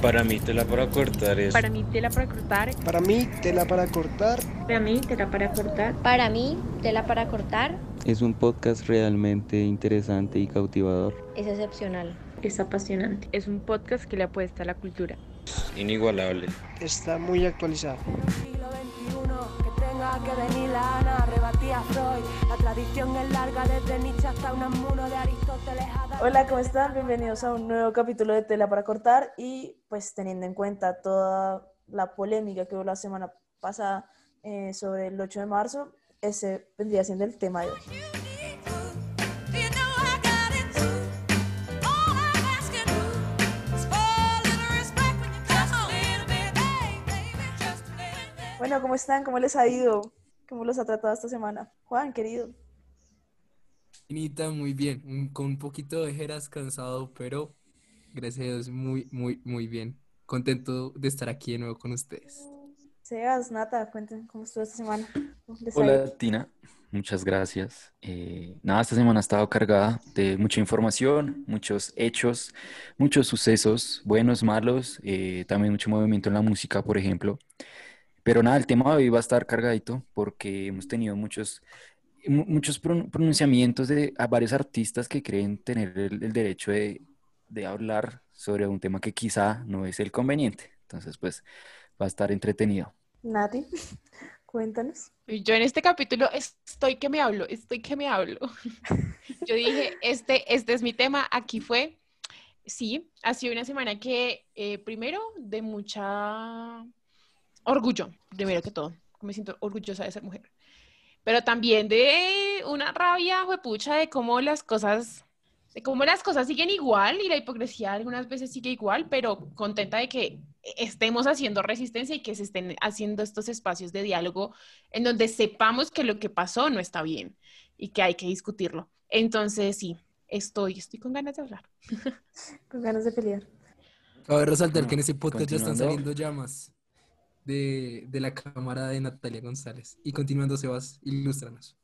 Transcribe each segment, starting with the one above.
Para mí, tela para cortar es. Para mí, tela para cortar. Para mí, tela para cortar. Para mí, tela para cortar. Para mí, tela para cortar. Es un podcast realmente interesante y cautivador. Es excepcional. Es apasionante. Es un podcast que le apuesta a la cultura. Inigualable. Está muy actualizado. que venir la Ana rebatía a Freud. La tradición es larga desde Nietzsche hasta un amuno de Aristóteles. Hola, ¿cómo están? Bienvenidos a un nuevo capítulo de Tela para Cortar y pues teniendo en cuenta toda la polémica que hubo la semana pasada eh, sobre el 8 de marzo, ese vendría siendo el tema de hoy. Bueno, ¿cómo están? ¿Cómo les ha ido? ¿Cómo los ha tratado esta semana? Juan, querido. Anita, muy bien. con un poquito de jeras, cansado, pero gracias a Dios, muy, muy, muy bien. Contento de estar aquí de nuevo con ustedes. Seas, Nata, cuéntenme cómo estuvo esta semana. Hola, Tina. Muchas gracias. Eh, nada, esta semana ha estado cargada de mucha información, muchos hechos, muchos sucesos, buenos, malos, eh, también mucho movimiento en la música, por ejemplo. Pero nada, el tema de hoy va a estar cargadito porque hemos tenido muchos, muchos pronunciamientos de varios artistas que creen tener el, derecho de, de, hablar sobre un tema que quizá no es el conveniente. Entonces, pues va a estar entretenido. Nati, cuéntanos. Yo en este capítulo estoy que me hablo, estoy que me hablo. Yo dije, este, este es mi tema, aquí fue. Sí, ha sido una semana que, eh, primero, de mucha orgullo, primero que todo. Me siento orgullosa de ser mujer. Pero también de una rabia, juepucha, de cómo las cosas, de cómo las cosas siguen igual y la hipocresía algunas veces sigue igual, pero contenta de que estemos haciendo resistencia y que se estén haciendo estos espacios de diálogo en donde sepamos que lo que pasó no está bien y que hay que discutirlo. Entonces, sí, estoy, estoy con ganas de hablar. con ganas de pelear. Cabe resaltar que en ese podcast ya están saliendo llamas de, la cámara de Natalia González. Y continuando, Sebas, ilústranos.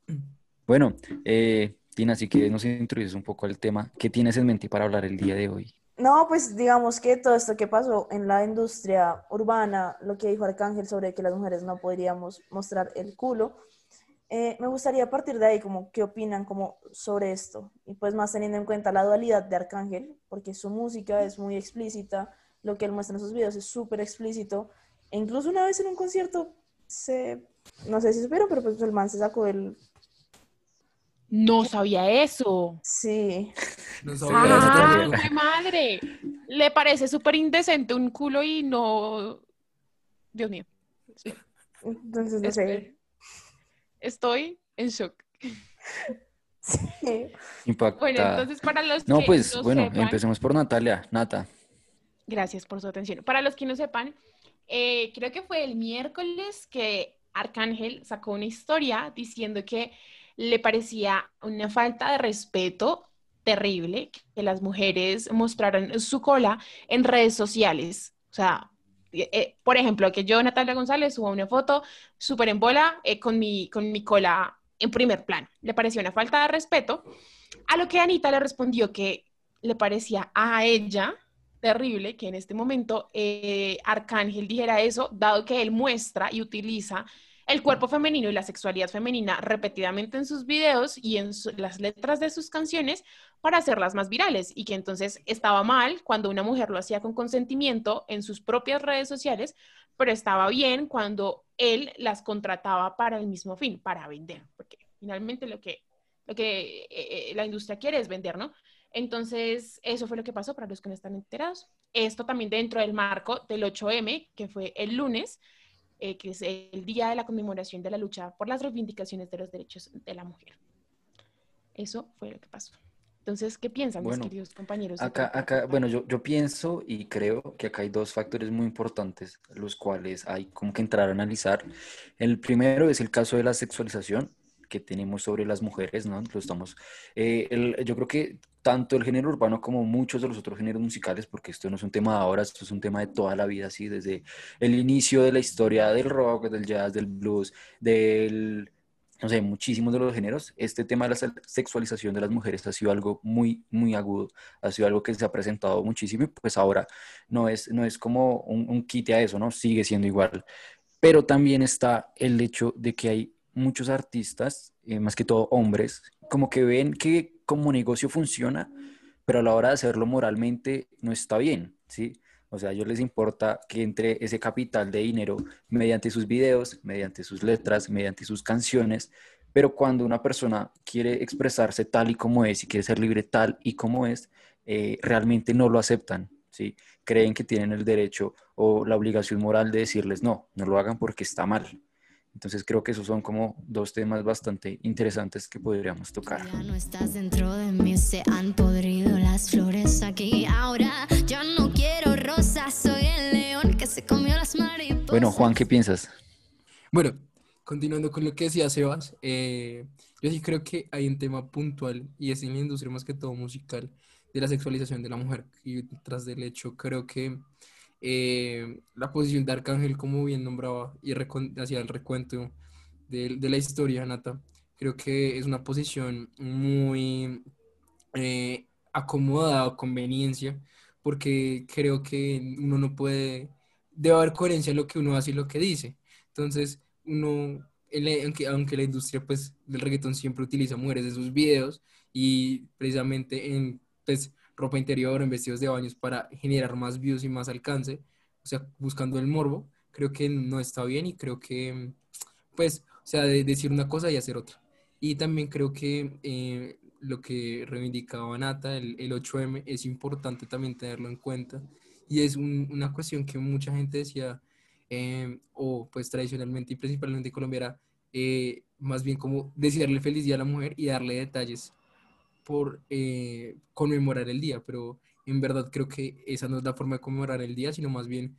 Bueno, eh, Tina, si quieres nos introduces un poco al tema. ¿Qué tienes en mente para hablar el día de hoy? No, pues digamos que todo esto que pasó en la industria urbana, lo que dijo Arcángel sobre que las mujeres no podríamos mostrar el culo, eh, me gustaría partir de ahí, como qué opinan como sobre esto. Y pues más teniendo en cuenta la dualidad de Arcángel, porque su música es muy explícita, lo que él muestra en sus videos es súper explícito, e incluso una vez en un concierto, se, no sé si supieron, pero pues el man se sacó el... No sabía eso. Sí. No sabía eso. ¡Qué madre! Le parece súper indecente un culo y no... Dios mío. Entonces, no sé. Estoy en shock. Sí. Impacta. Bueno, entonces para los no, que pues, no bueno, sepan, empecemos por Natalia. Nata. Gracias por su atención. Para los que no sepan, eh, creo que fue el miércoles que Arcángel sacó una historia diciendo que le parecía una falta de respeto terrible que las mujeres mostraran su cola en redes sociales. O sea, eh, eh, por ejemplo, que yo, Natalia González, suba una foto súper en bola con, mi, con mi cola en primer plano. Le pareció una falta de respeto. A lo que Anita le respondió que le parecía a ella terrible que en este momento eh, Arcángel dijera eso, dado que él muestra y utiliza el cuerpo femenino y la sexualidad femenina repetidamente en sus videos y en las letras de sus canciones para hacerlas más virales y que entonces estaba mal cuando una mujer lo hacía con consentimiento en sus propias redes sociales, pero estaba bien cuando él las contrataba para el mismo fin, para vender, porque finalmente lo que, lo que eh, eh, la industria quiere es vender, ¿no? Entonces, eso fue lo que pasó para los que no están enterados. Esto también dentro del marco del 8M, que fue el lunes, eh, que es el día de la conmemoración de la lucha por las reivindicaciones de los derechos de la mujer. Eso fue lo que pasó. Entonces, ¿qué piensan, mis queridos compañeros? Acá, acá, bueno, yo, yo pienso y creo que acá hay dos factores muy importantes, los cuales hay como que entrar a analizar. El primero es el caso de la sexualización, que tenemos sobre las mujeres, ¿no? Lo estamos, eh, yo creo que tanto el género urbano como muchos de los otros géneros musicales, porque esto no es un tema de ahora, esto es un tema de toda la vida, así, desde el inicio de la historia del rock, del jazz, del blues, del no sé, muchísimos de los géneros, este tema de la se- sexualización de las mujeres ha sido algo muy, muy agudo, ha sido algo que se ha presentado muchísimo y pues ahora no es, no es como un, un quite a eso, ¿no? Sigue siendo igual. Pero también está el hecho de que hay muchos artistas, eh, más que todo hombres, como que ven que como negocio funciona, pero a la hora de hacerlo moralmente no está bien, ¿sí? O sea, a ellos les importa que entre ese capital de dinero mediante sus videos, mediante sus letras, mediante sus canciones, pero cuando una persona quiere expresarse tal y como es y quiere ser libre tal y como es, eh, realmente no lo aceptan, ¿sí? Creen que tienen el derecho o la obligación moral de decirles no, no lo hagan porque está mal. Entonces creo que esos son como dos temas bastante interesantes que podríamos tocar. Ya no estás dentro de mí, se han podrido las flores aquí. Ahora yo no quiero rosas, soy el león que se comió las mariposas. Bueno, Juan, ¿qué piensas? Bueno, continuando con lo que decía Sebas, eh, yo sí creo que hay un tema puntual y es en la industria más que todo musical de la sexualización de la mujer. Y tras del hecho, creo que eh, la posición de Arcángel, como bien nombraba y hacía el recuento de, de la historia, Nata, creo que es una posición muy eh, acomodada o conveniencia, porque creo que uno no puede, debe haber coherencia en lo que uno hace y lo que dice. Entonces, uno, aunque, la industria pues, del reggaetón siempre utiliza mujeres en sus videos y precisamente en pues, ropa interior, en vestidos de baños para generar más views y más alcance, o sea, buscando el morbo, creo que no está bien y creo que, pues, o sea, de decir una cosa y hacer otra. Y también creo que eh, lo que reivindicaba Nata, el, el 8M, es importante también tenerlo en cuenta. Y es un- una cuestión que mucha gente decía, eh, o pues tradicionalmente y principalmente en Colombia era eh, más bien como decirle feliz día a la mujer y darle detalles por eh, conmemorar el día, pero en verdad creo que esa no es la forma de conmemorar el día, sino más bien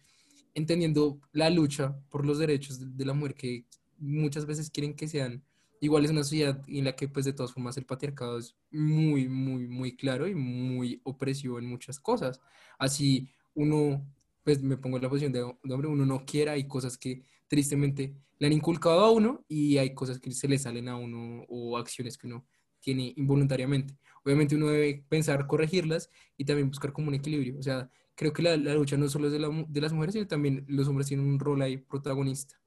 entendiendo la lucha por los derechos de, la mujer que muchas veces quieren que sean iguales en una sociedad en la que pues de todas formas el patriarcado es muy, muy, muy claro y muy opresivo en muchas cosas. Así uno, pues me pongo en la posición de hombre, uno no quiera, hay cosas que tristemente le han inculcado a uno y hay cosas que se le salen a uno o acciones que uno tiene involuntariamente. Obviamente uno debe pensar corregirlas y también buscar como un equilibrio. O sea, creo que la, la lucha no solo es de, la de las mujeres, sino también los hombres tienen un rol ahí protagonista.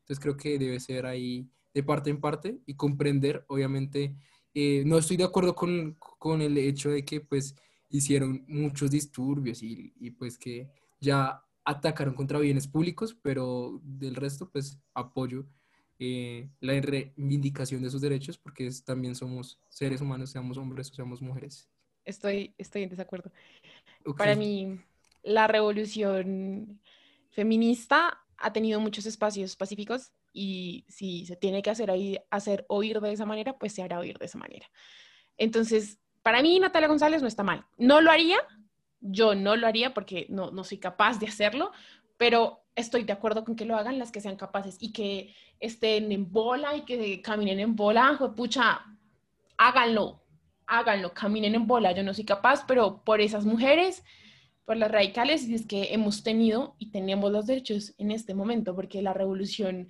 Entonces creo que debe ser ahí de parte en parte y comprender, obviamente, eh, no estoy de acuerdo con, con el hecho de que pues hicieron muchos disturbios y, y, pues que ya atacaron contra bienes públicos, pero del resto pues apoyo eh, la reivindicación de sus derechos porque es- también somos seres humanos, seamos hombres o seamos mujeres. Estoy, estoy en desacuerdo. Para mí, la revolución feminista ha tenido muchos espacios pacíficos y si se tiene que hacer, ahí, hacer oír de esa manera, pues se hará oír de esa manera. Entonces, para mí, Natalia González no está mal. No lo haría, yo no lo haría porque no, no soy capaz de hacerlo, pero estoy de acuerdo con que lo hagan las que sean capaces y que estén en bola y que caminen en bola, pucha, háganlo, háganlo, caminen en bola. Yo no soy capaz, pero por esas mujeres, por las radicales, es que hemos tenido y tenemos los derechos en este momento, porque la revolución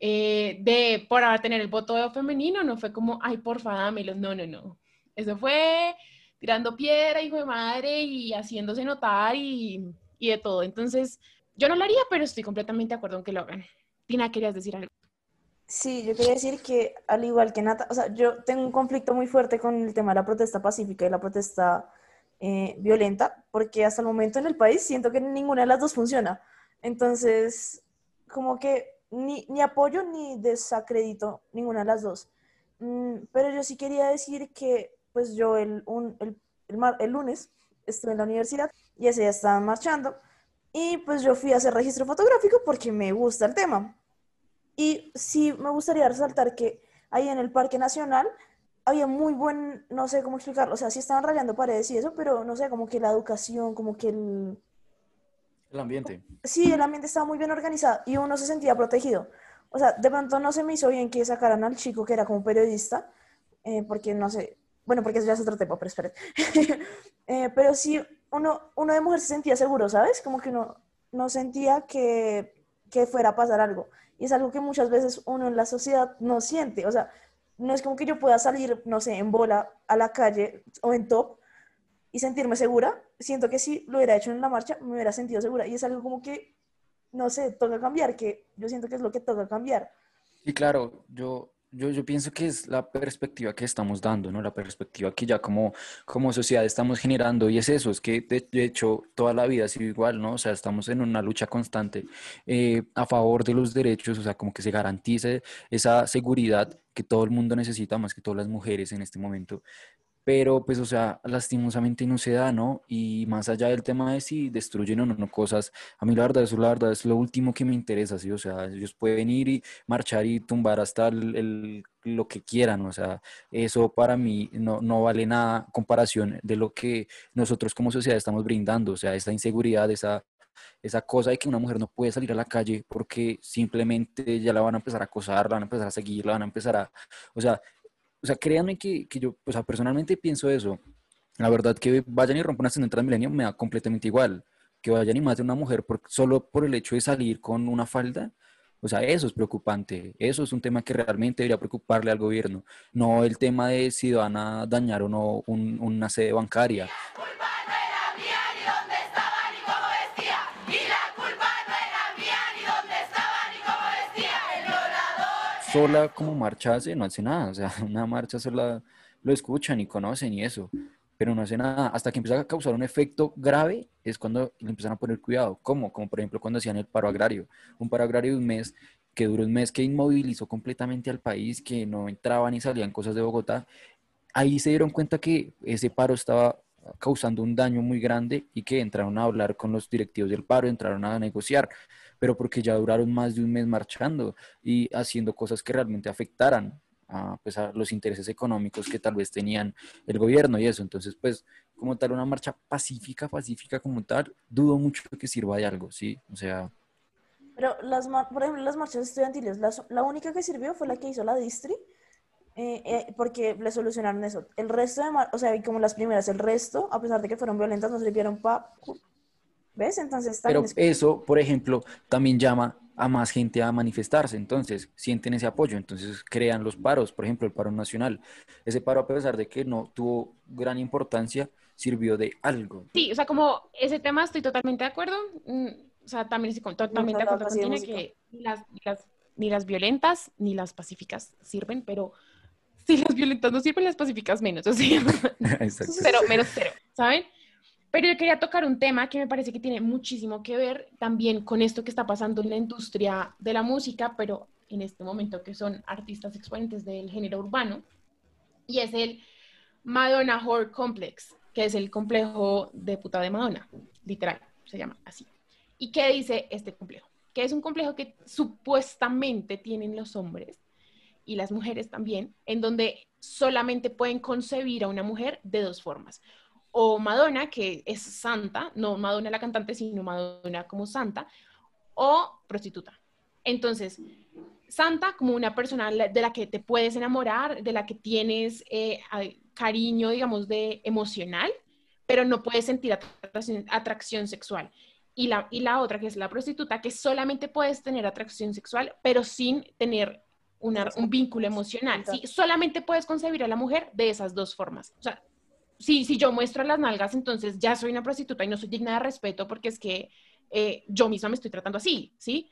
eh, de por tener el voto femenino no fue como, ay, porfa, dámelo. No, no, no. Eso fue tirando piedra, hijo de madre, y haciéndose notar y, y de todo. Entonces, yo no lo haría, pero estoy completamente de acuerdo en que lo hagan. Tina, ¿querías decir algo? Sí, yo quería decir que al igual que Nata, o sea, yo tengo un conflicto muy fuerte con el tema de la protesta pacífica y la protesta eh, violenta, porque hasta el momento en el país siento que ninguna de las dos funciona. Entonces, como que ni, ni apoyo ni desacredito ninguna de las dos. Mm, pero yo sí quería decir que, pues yo el, un- el, el lunes estuve en la universidad y ese día estaban marchando y pues yo fui a hacer registro fotográfico porque me gusta el tema. Y sí me gustaría resaltar que ahí en el Parque Nacional había muy buen, no sé cómo explicarlo, o sea, sí estaban rayando paredes y eso, pero no sé, como que la educación, como que el... El ambiente. Sí, el ambiente estaba muy bien organizado y uno se sentía protegido. O sea, de pronto no se me hizo bien que sacaran al chico que era como periodista, eh, porque no sé, bueno, porque eso ya es otro tema, pero esperen. Eh, pero sí, uno, uno de mujer se sentía seguro, ¿sabes? Como que uno no sentía que, que fuera a pasar algo. Y es algo que muchas veces uno en la sociedad no siente. O sea, no es como que yo pueda salir, no sé, en bola a la calle o en top y sentirme segura. Siento que si lo hubiera hecho en la marcha, me hubiera sentido segura. Y es algo como que, no sé, toca cambiar, que yo siento que es lo que toca cambiar. Y claro, yo, yo, yo pienso que es la perspectiva que estamos dando, ¿no? La perspectiva que ya como, como sociedad estamos generando y es eso, es que de, hecho toda la vida ha sido igual, ¿no? O sea, estamos en una lucha constante eh, a favor de los derechos, o sea, como que se garantice esa seguridad que todo el mundo necesita, más que todas las mujeres en este momento. Pero pues, o sea, lastimosamente no se da, ¿no? Y más allá del tema de si destruyen o no, cosas, a mí la verdad, eso la verdad es lo último que me interesa, ¿sí? O sea, ellos pueden ir y marchar y tumbar hasta el, el- lo que quieran, o sea, eso para mí no, no vale nada comparación de lo que nosotros como sociedad estamos brindando, o sea, esta inseguridad, esa, esa cosa de que una mujer no puede salir a la calle porque simplemente ya la van a empezar a acosar, la van a empezar a seguir, la van a empezar a, o sea, o sea, créanme que, que yo, o sea, personalmente pienso eso. La verdad que vayan y rompan una en Transmilenio me da completamente igual. Que vayan y maten a una mujer por, solo por el hecho de salir con una falda. O sea, eso es preocupante. Eso es un tema que realmente debería preocuparle al gobierno. No el tema de si van a dañar o no un- una sede bancaria. Sola como marcha hace, no hace nada. O sea, una marcha sola lo escuchan y conocen y eso, pero no hace nada. Hasta que empieza a causar un efecto grave es cuando le empiezan a poner cuidado. ¿Cómo? Como por ejemplo cuando hacían el paro agrario. Un paro agrario de un mes que duró un mes, que inmovilizó completamente al país, que no entraban y salían cosas de Bogotá. Ahí se dieron cuenta que ese paro estaba causando un daño muy grande y que entraron a hablar con los directivos del paro, entraron a negociar, pero porque ya duraron más de un mes marchando y haciendo cosas que realmente afectaran a, pues, a los intereses económicos que tal vez tenían el gobierno y eso. Entonces, pues, como tal, una marcha pacífica, pacífica como tal, dudo mucho que sirva de algo, ¿sí? O sea, Pero, las, por ejemplo, las marchas estudiantiles, las- la única que sirvió fue la que hizo la Distri, eh, eh, porque le solucionaron eso. El resto de, o sea, como las primeras, el resto, a pesar de que fueron violentas, no sirvieron para... ¿Ves? Entonces, Pero es- eso, por ejemplo, también llama a más gente a manifestarse, entonces sienten ese apoyo, entonces crean los paros, por ejemplo, el paro nacional. Ese paro, a pesar de que no tuvo gran importancia, sirvió de algo. Sí, o sea, como ese tema estoy totalmente de acuerdo. mm, O sea, también estoy totalmente de acuerdo con Tina que ni las, ni, las, ni las violentas ni las pacíficas sirven, pero si las violentas no sirven, las pacíficas menos. O sea, Exacto. cero, menos cero, ¿saben? Pero yo quería tocar un tema que me parece que tiene muchísimo que ver también con esto que está pasando en la industria de la música, pero en este momento que son artistas exponentes del género urbano, y es el Madonna Horror Complex, que es el complejo de puta de Madonna, literal, se llama así. ¿Y qué dice este complejo? Que es un complejo que supuestamente tienen los hombres y las mujeres también, en donde solamente pueden concebir a una mujer de dos formas. O Madonna, que es santa, no Madonna la cantante, sino Madonna como santa, o prostituta. Entonces, santa como una persona de la que te puedes enamorar, de la que tienes eh, cariño, digamos, de emocional, pero no puedes sentir atracción, atracción sexual. Y la, y la otra, que es la prostituta, que solamente puedes tener atracción sexual, pero sin tener una- un vínculo emocional. ¿sí? Solamente puedes concebir a la mujer de esas dos formas. O sea, si, si yo muestro las nalgas, entonces ya soy una prostituta y no soy digna de respeto porque es que eh, yo misma me estoy tratando así, ¿sí?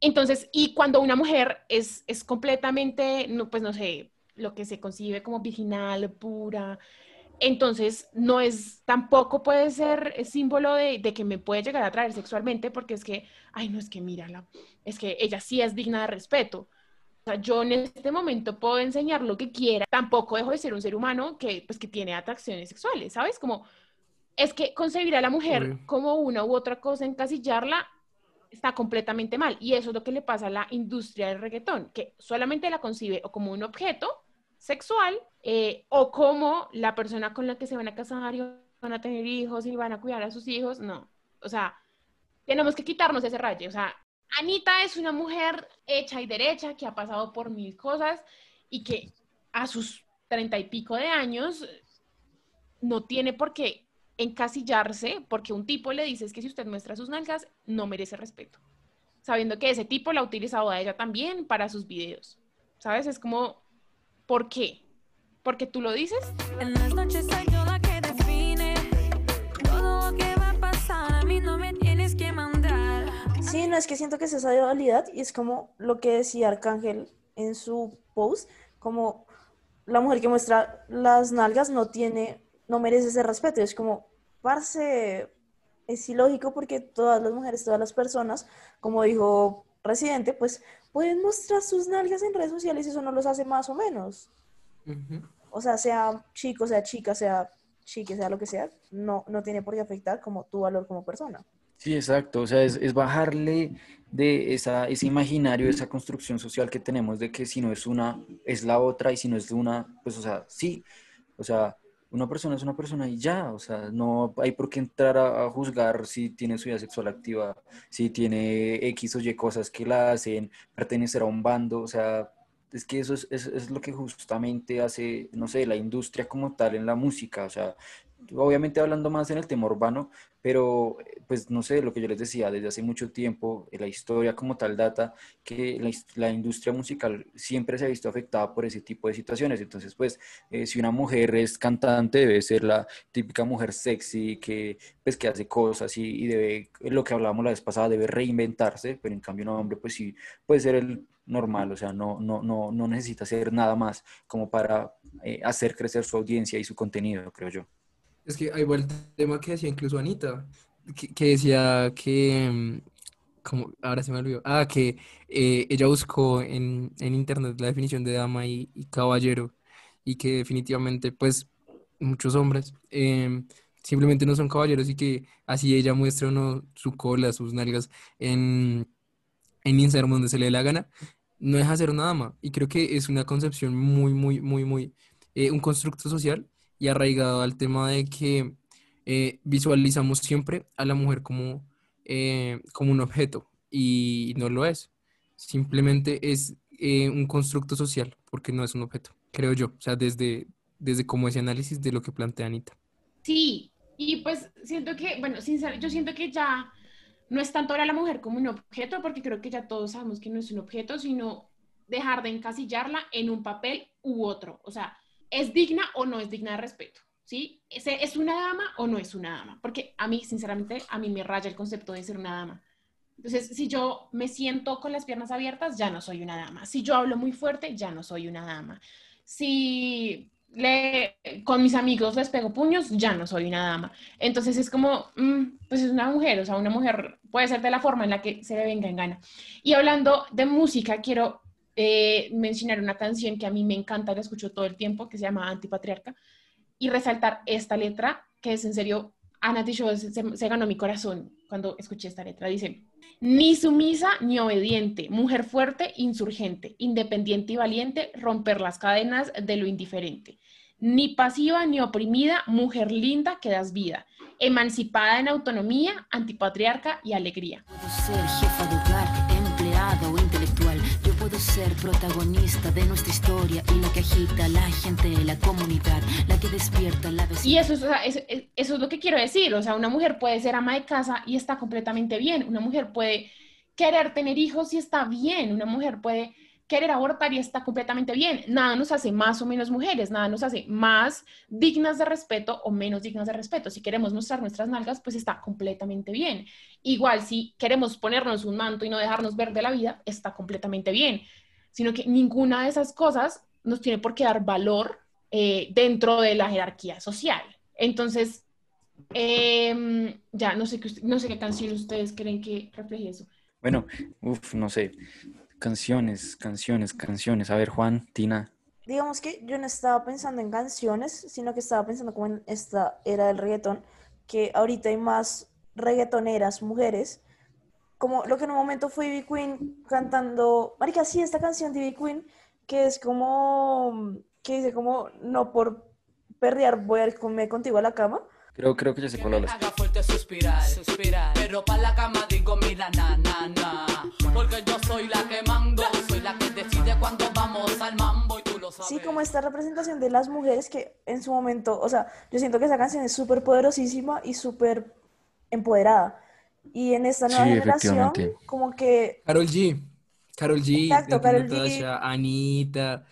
Entonces, y cuando una mujer es, es completamente, no, pues no sé, lo que se concibe como virginal, pura, entonces no es, tampoco puede ser símbolo de, de que me puede llegar a atraer sexualmente porque es que, ay, no, es que mírala, es que ella sí es digna de respeto. Sea, yo en este momento puedo enseñar lo que quiera, tampoco dejo de ser un ser humano que, pues, que tiene atracciones sexuales, ¿sabes? Como, es que concebir a la mujer como una u otra cosa, encasillarla, está completamente mal. Y eso es lo que le pasa a la industria del reggaetón, que solamente la concibe o como un objeto sexual eh, o como la persona con la que se van a casar y van a tener hijos y van a cuidar a sus hijos. No, o sea, tenemos que quitarnos ese rayo. O sea, Anita es una mujer hecha y derecha que ha pasado por mil cosas y que a sus treinta y pico de años no tiene por qué encasillarse porque un tipo le dice es que si usted muestra sus nalgas no merece respeto. sabiendo que ese tipo la ha utilizado a ella también para sus videos. ¿Sabes? Es como, ¿por qué? ¿Porque tú lo dices? En las noches soy no es que siento que es esa dualidad y es como lo que decía Arcángel en su post, como la mujer que muestra las nalgas no tiene, no merece ese respeto. Es como, parce, es ilógico porque todas las mujeres, todas las personas, como dijo Residente, pues pueden mostrar sus nalgas en redes sociales y eso no los hace más o menos. O sea, sea chico, sea chica, sea chique, sea lo que sea, no, no tiene por qué afectar como tu valor como persona. Sí, exacto. O sea, es, es bajarle de esa, ese imaginario, esa construcción social que tenemos de que si no es una, es la otra, y si no es una, pues, o sea, sí. O sea, una persona es una persona y ya. O sea, no hay por qué entrar a, a juzgar si tiene su vida sexual activa, si tiene X o Y cosas que la hacen pertenecer a un bando. O sea, es que eso es, es, es lo que justamente hace, no sé, la industria como tal en la música. O sea, obviamente hablando más en el tema urbano, pero pues no sé, lo que yo les decía, desde hace mucho tiempo, la historia como tal data que la, la industria musical siempre se ha visto afectada por ese tipo de situaciones. Entonces, pues, eh, si una mujer es cantante, debe ser la típica mujer sexy que, pues, que hace cosas y, y debe, lo que hablábamos la vez pasada, debe reinventarse, pero en cambio un hombre, pues sí, puede ser el normal, o sea, no, no, no, no necesita hacer nada más como para eh, hacer crecer su audiencia y su contenido, creo yo. Es que ahí va el tema que decía incluso Anita, que, que decía que, mm, como, ahora se me olvidó, ah, que eh, ella buscó en, en internet la definición de dama y, caballero y que definitivamente, pues, muchos hombres em, simplemente no son caballeros y que así ella muestra uno su cola, sus nalgas en, en Instagram donde se le dé la gana, no de ser una dama. Y creo que es una concepción muy, muy, muy, muy, eh, un constructo social y arraigado al tema de que eh, visualizamos siempre a la mujer como, eh, como un objeto y no lo es. Simplemente es eh, un constructo social porque no es un objeto, creo yo. O sea, desde, desde como ese análisis de lo que plantea Anita. Sí, y pues siento que, bueno, sinceramente, yo siento que ya no es tanto ahora la mujer como un objeto, porque creo que ya todos sabemos que no es un objeto, sino dejar de encasillarla en un papel u otro. O sea, ¿es digna o no es digna de respeto? ¿Sí? ¿Es, una dama o no es una dama? Porque a mí, sinceramente, a mí me raya el concepto de ser una dama. Entonces, si yo me siento con las piernas abiertas, ya no soy una dama. Si yo hablo muy fuerte, ya no soy una dama. Si le, con mis amigos les pego puños, ya no soy una dama. Entonces es como, mm, pues es una mujer, o sea, una mujer puede ser de la forma en la que se le venga en gana. Y hablando de música, quiero eh, mencionar una canción que a mí me encanta, la escucho todo el tiempo, que se llama Antipatriarca, y resaltar esta letra, que es en serio, Ana Tijoux se, se, ganó mi corazón cuando escuché esta letra. Dice, ni sumisa ni obediente, mujer fuerte, insurgente, independiente y valiente, romper las cadenas de lo indiferente. Ni pasiva ni oprimida, mujer linda que das vida, emancipada en autonomía, antipatriarca y alegría. Puedo ser jefa de hogar, empleada intelectual. Puedo ser protagonista de nuestra historia y la que agita a la gente, la comunidad, la que despierta la vecindad. Y eso es, o sea, eso, eso es lo que quiero decir. O sea, una mujer puede ser ama de casa y está completamente bien. Una mujer puede querer tener hijos y está bien. Una mujer puede querer abortar y está completamente bien. Nada nos hace más o menos mujeres, nada nos hace más dignas de respeto o menos dignas de respeto. Si queremos mostrar nuestras nalgas, pues está completamente bien. Igual si queremos ponernos un manto y no dejarnos ver de la vida, está completamente bien. Sino que ninguna de esas cosas nos tiene por qué dar valor eh, dentro de la jerarquía social. Entonces, eh, ya, no sé, qué, no sé qué canción ustedes creen que refleje eso. Bueno, no sé. Canciones, canciones, canciones. A ver, Juan, Tina. Digamos que yo no estaba pensando en canciones, sino que estaba pensando como en esta era del reggaetón, que ahorita hay más reggaetoneras mujeres, como lo que en un momento fue Ivy Queen cantando, marica, sí, esta canción de Ivy Queen, que es como, que dice como, no por perrear voy a irme contigo a la cama, Creo, creo que ya sé cuál hablas. Haga fuerte suspirar, suspirar. Pero para la cama Sí, como esta representación de las mujeres que en su momento, o sea, yo siento que esa canción es súper poderosísima y súper empoderada. Y en esta nueva Sí, generación, como que Karol G. Karol G, Exacto, Karol G. Anita,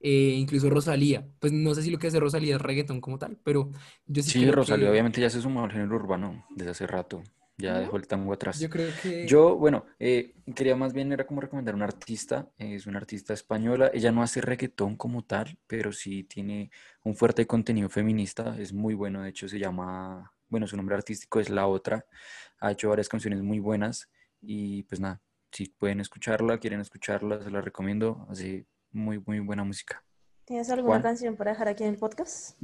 eh, incluso Rosalía. Pues no sé si lo que hace Rosalía es reggaetón como tal, pero yo sí Sí, creo Rosalía que- obviamente ya se sumó al género urbano desde hace rato. Ya dejó el tango atrás. Yo creo que... Yo, bueno, eh, quería más bien era como recomendar una artista, es una artista española, ella no hace reggaetón como tal, pero sí tiene un fuerte contenido feminista, es muy bueno, de hecho se llama, bueno, su nombre artístico es La Otra, ha hecho varias canciones muy buenas y pues nada, si pueden escucharla, quieren escucharla, se la recomiendo, hace muy, muy buena música. ¿Tienes alguna Juan. canción para dejar aquí en el podcast?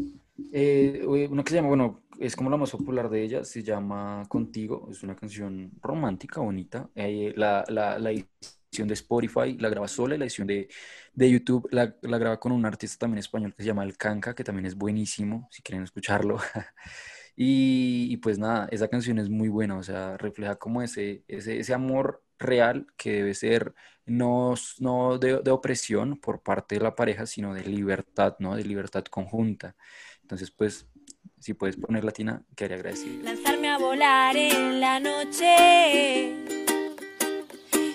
Eh, una que se llama, bueno, es como la más popular de ella, se llama Contigo, es una canción romántica, bonita. Eh, la, la, la edición de Spotify la graba sola y la edición de, de YouTube la, la graba con un artista también español que se llama El Canca, que también es buenísimo, si quieren escucharlo. Y, y pues nada, esa canción es muy buena, o sea, refleja como ese, ese, ese amor real que debe ser no, no de, de opresión por parte de la pareja, sino de libertad, ¿no? De libertad conjunta. Entonces, pues, si puedes poner latina, quedaría agradecido. Lanzarme a volar en la noche.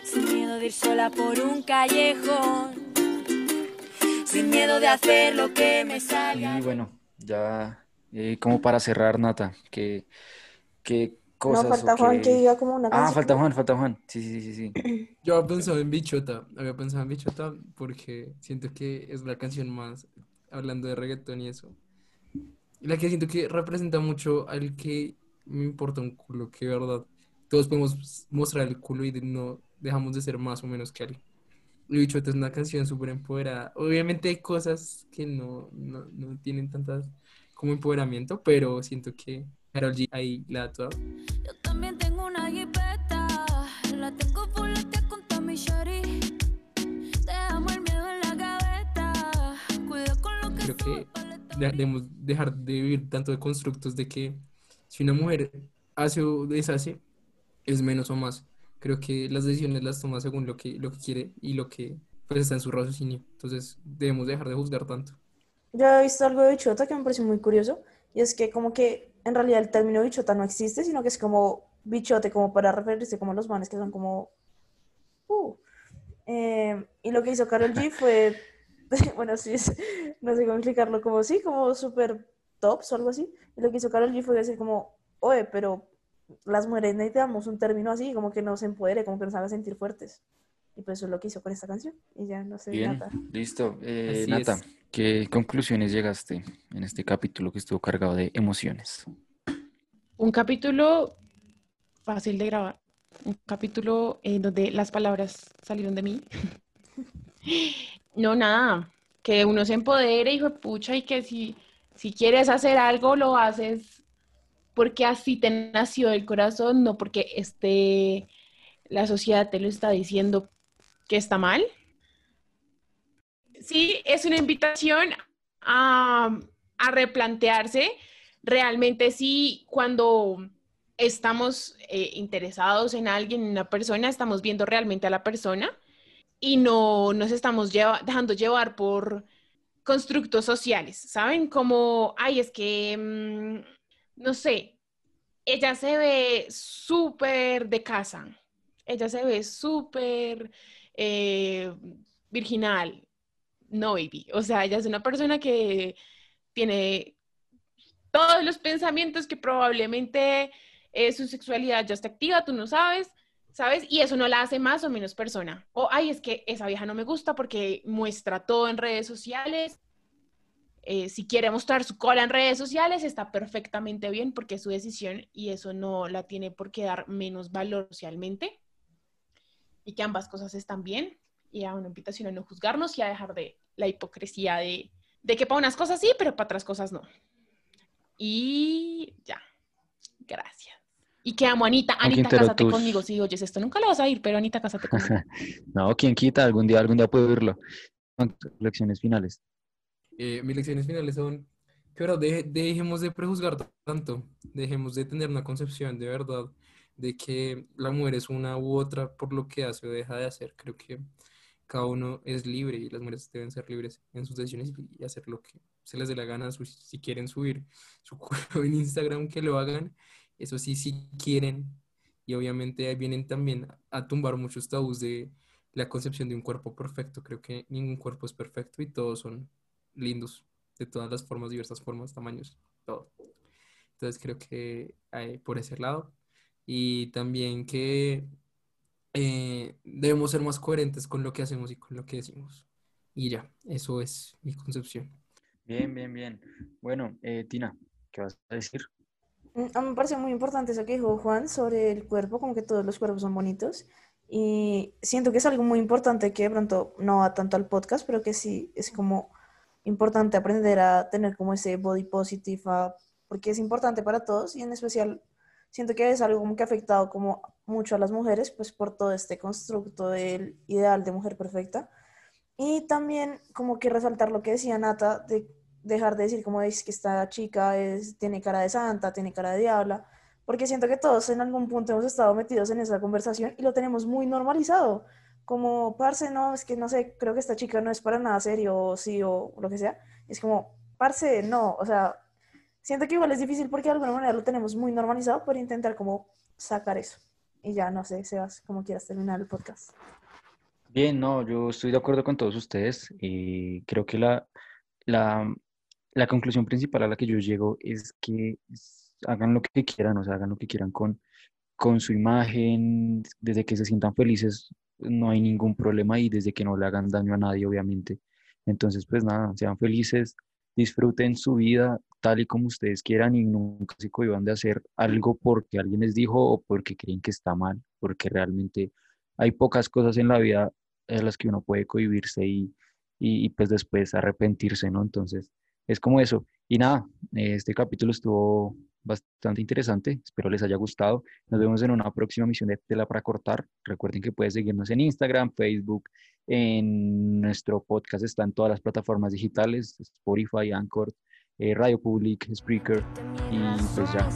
Sin miedo de ir sola por un callejón. Sin miedo de hacer lo que me salga. Y bueno, ya eh, como para cerrar, Nata, ¿qué, qué cosas no, falta Juan qué- que diga como una Ah, canción. falta Juan, falta Juan. Sí, sí, sí, sí. sí. Yo había pensado en Bichota, había pensado en Bichota porque siento que es la canción más, hablando de reggaetón y eso, la que siento que representa mucho al que me importa un culo, que de verdad, todos podemos mostrar el culo y no dejamos de ser más o menos que alguien. Y Bichota es una canción súper empoderada. Obviamente hay cosas que no, no, no tienen tantas como empoderamiento, pero siento que Karol G ahí la da toda. Yo también tengo una jipeta. La tengo fuletea con Tommy Shari. Te amo el miedo en la gaveta. Cuida con lo que creo que debemos dejar de vivir tanto de constructos de que si una mujer hace o deshace, es menos o más. Creo que las decisiones las toma según lo que, lo que quiere y lo que pues está en su raciocinio. Entonces debemos dejar de juzgar tanto. Yo he visto algo de bichota que me pareció muy curioso, y es que como que en realidad el término bichota no existe, sino que es como bichote, como para referirse como a los manes que son como... uh. Eh, y lo que hizo Karol G fue, bueno, sí, es- no sé cómo explicarlo, como sí, como super tops o algo así. Y lo que hizo Karol G fue decir como, oye, pero las mujeres necesitamos un término así, como que nos empodere, como que nos haga sentir fuertes. Y pues eso es lo que hizo con esta canción. Y ya, no sé, Bien, nada. listo. Eh, Nata, es. ¿qué conclusiones llegaste en este capítulo que estuvo cargado de emociones? Un capítulo fácil de grabar. Un capítulo en donde las palabras salieron de mí. No, nada. Que uno se empodere, hijo de pucha, y que si, si quieres hacer algo, lo haces porque así te nació del corazón, no porque este, la sociedad te lo está diciendo que está mal. Sí, es una invitación a, a replantearse realmente si cuando estamos eh, interesados en alguien, en una persona, estamos viendo realmente a la persona y no nos estamos dejando llevar por constructos sociales, ¿saben? Como, ay, es que, mm, no sé, ella se ve súper de casa, ella se ve súper eh, virginal, no, baby, o sea, ella es una persona que tiene todos los pensamientos que probablemente eh, su sexualidad ya está activa, tú no sabes, ¿sabes? Y eso no la hace más o menos persona. O, ay, es que esa vieja no me gusta porque muestra todo en redes sociales. Eh, si quiere mostrar su cola en redes sociales, está perfectamente bien porque es su decisión y eso no la tiene por qué dar menos valor socialmente. Y que ambas cosas están bien. Y a una invitación a no juzgarnos y a dejar de la hipocresía de, de que para unas cosas sí, pero para otras cosas no. Y ya. Gracias. Y que amo, Anita. Anita, cásate tus- conmigo. Si oyes esto, nunca lo vas a ir, pero Anita, cásate conmigo. No, quién quita, algún día, algún día puedo oírlo. Lecciones finales. Eh, mis lecciones finales son que ahora deje- dejemos de prejuzgar tanto, dejemos de tener una concepción de verdad de que la mujer es una u otra por lo que hace o deja de hacer. Creo que cada uno es libre y las mujeres deben ser libres en sus decisiones y hacer lo que se les dé la gana. su- Si quieren subir su culo en Instagram, que lo hagan. Eso sí, si quieren. Y obviamente ahí vienen también a tumbar muchos tabús de la concepción de un cuerpo perfecto. Creo que ningún cuerpo es perfecto y todos son lindos, de todas las formas, diversas formas, tamaños, todo. Entonces creo que hay por ese lado. Y también que eh, debemos ser más coherentes con lo que hacemos y con lo que decimos. Y ya, eso es mi concepción. Bien, bien, bien. Bueno, eh, Tina, ¿qué vas a decir? Mm, me parece muy importante eso que dijo Juan sobre el cuerpo, como que todos los cuerpos son bonitos. Y siento que es algo muy importante que de pronto no va tanto al podcast, pero que sí es como importante aprender a tener como ese body positive, porque es importante para todos y en especial siento que es algo como que ha afectado como mucho a las mujeres, pues por todo este constructo del ideal de mujer perfecta. Y también como que resaltar lo que decía Nata, de dejar de decir como es que esta chica es, tiene cara de santa, tiene cara de diabla, porque siento que todos en algún punto hemos estado metidos en esa conversación y lo tenemos muy normalizado. Como, parce, no, es que no sé, creo que esta chica no es para nada serio, o sí, o lo que sea. Es como, parce, no, o sea, siento que igual es difícil porque de alguna manera lo tenemos muy normalizado, pero intentar como sacar eso. Y ya, no sé, Sebas, como quieras terminar el podcast. Bien, no, yo estoy de acuerdo con todos ustedes. y creo que la, la conclusión principal a la que yo llego es que hagan lo que quieran, o sea, hagan lo que quieran con, con su imagen, desde que se sientan felices, no hay ningún problema y desde que no le hagan daño a nadie, obviamente. Entonces, pues nada, sean felices, disfruten su vida tal y como ustedes quieran y nunca se cohíban de hacer algo porque alguien les dijo o porque creen que está mal, porque realmente hay pocas cosas en la vida en las que uno puede cohibirse y, y, y, pues después arrepentirse, ¿no? Entonces, es como eso. Y nada, este capítulo estuvo bastante interesante. Espero les haya gustado. Nos vemos en una próxima misión de Tela para Cortar. Recuerden que pueden seguirnos en Instagram, Facebook, en nuestro podcast está en todas las plataformas digitales, Spotify, Anchor, eh, Radio Public, Spreaker y pues ya.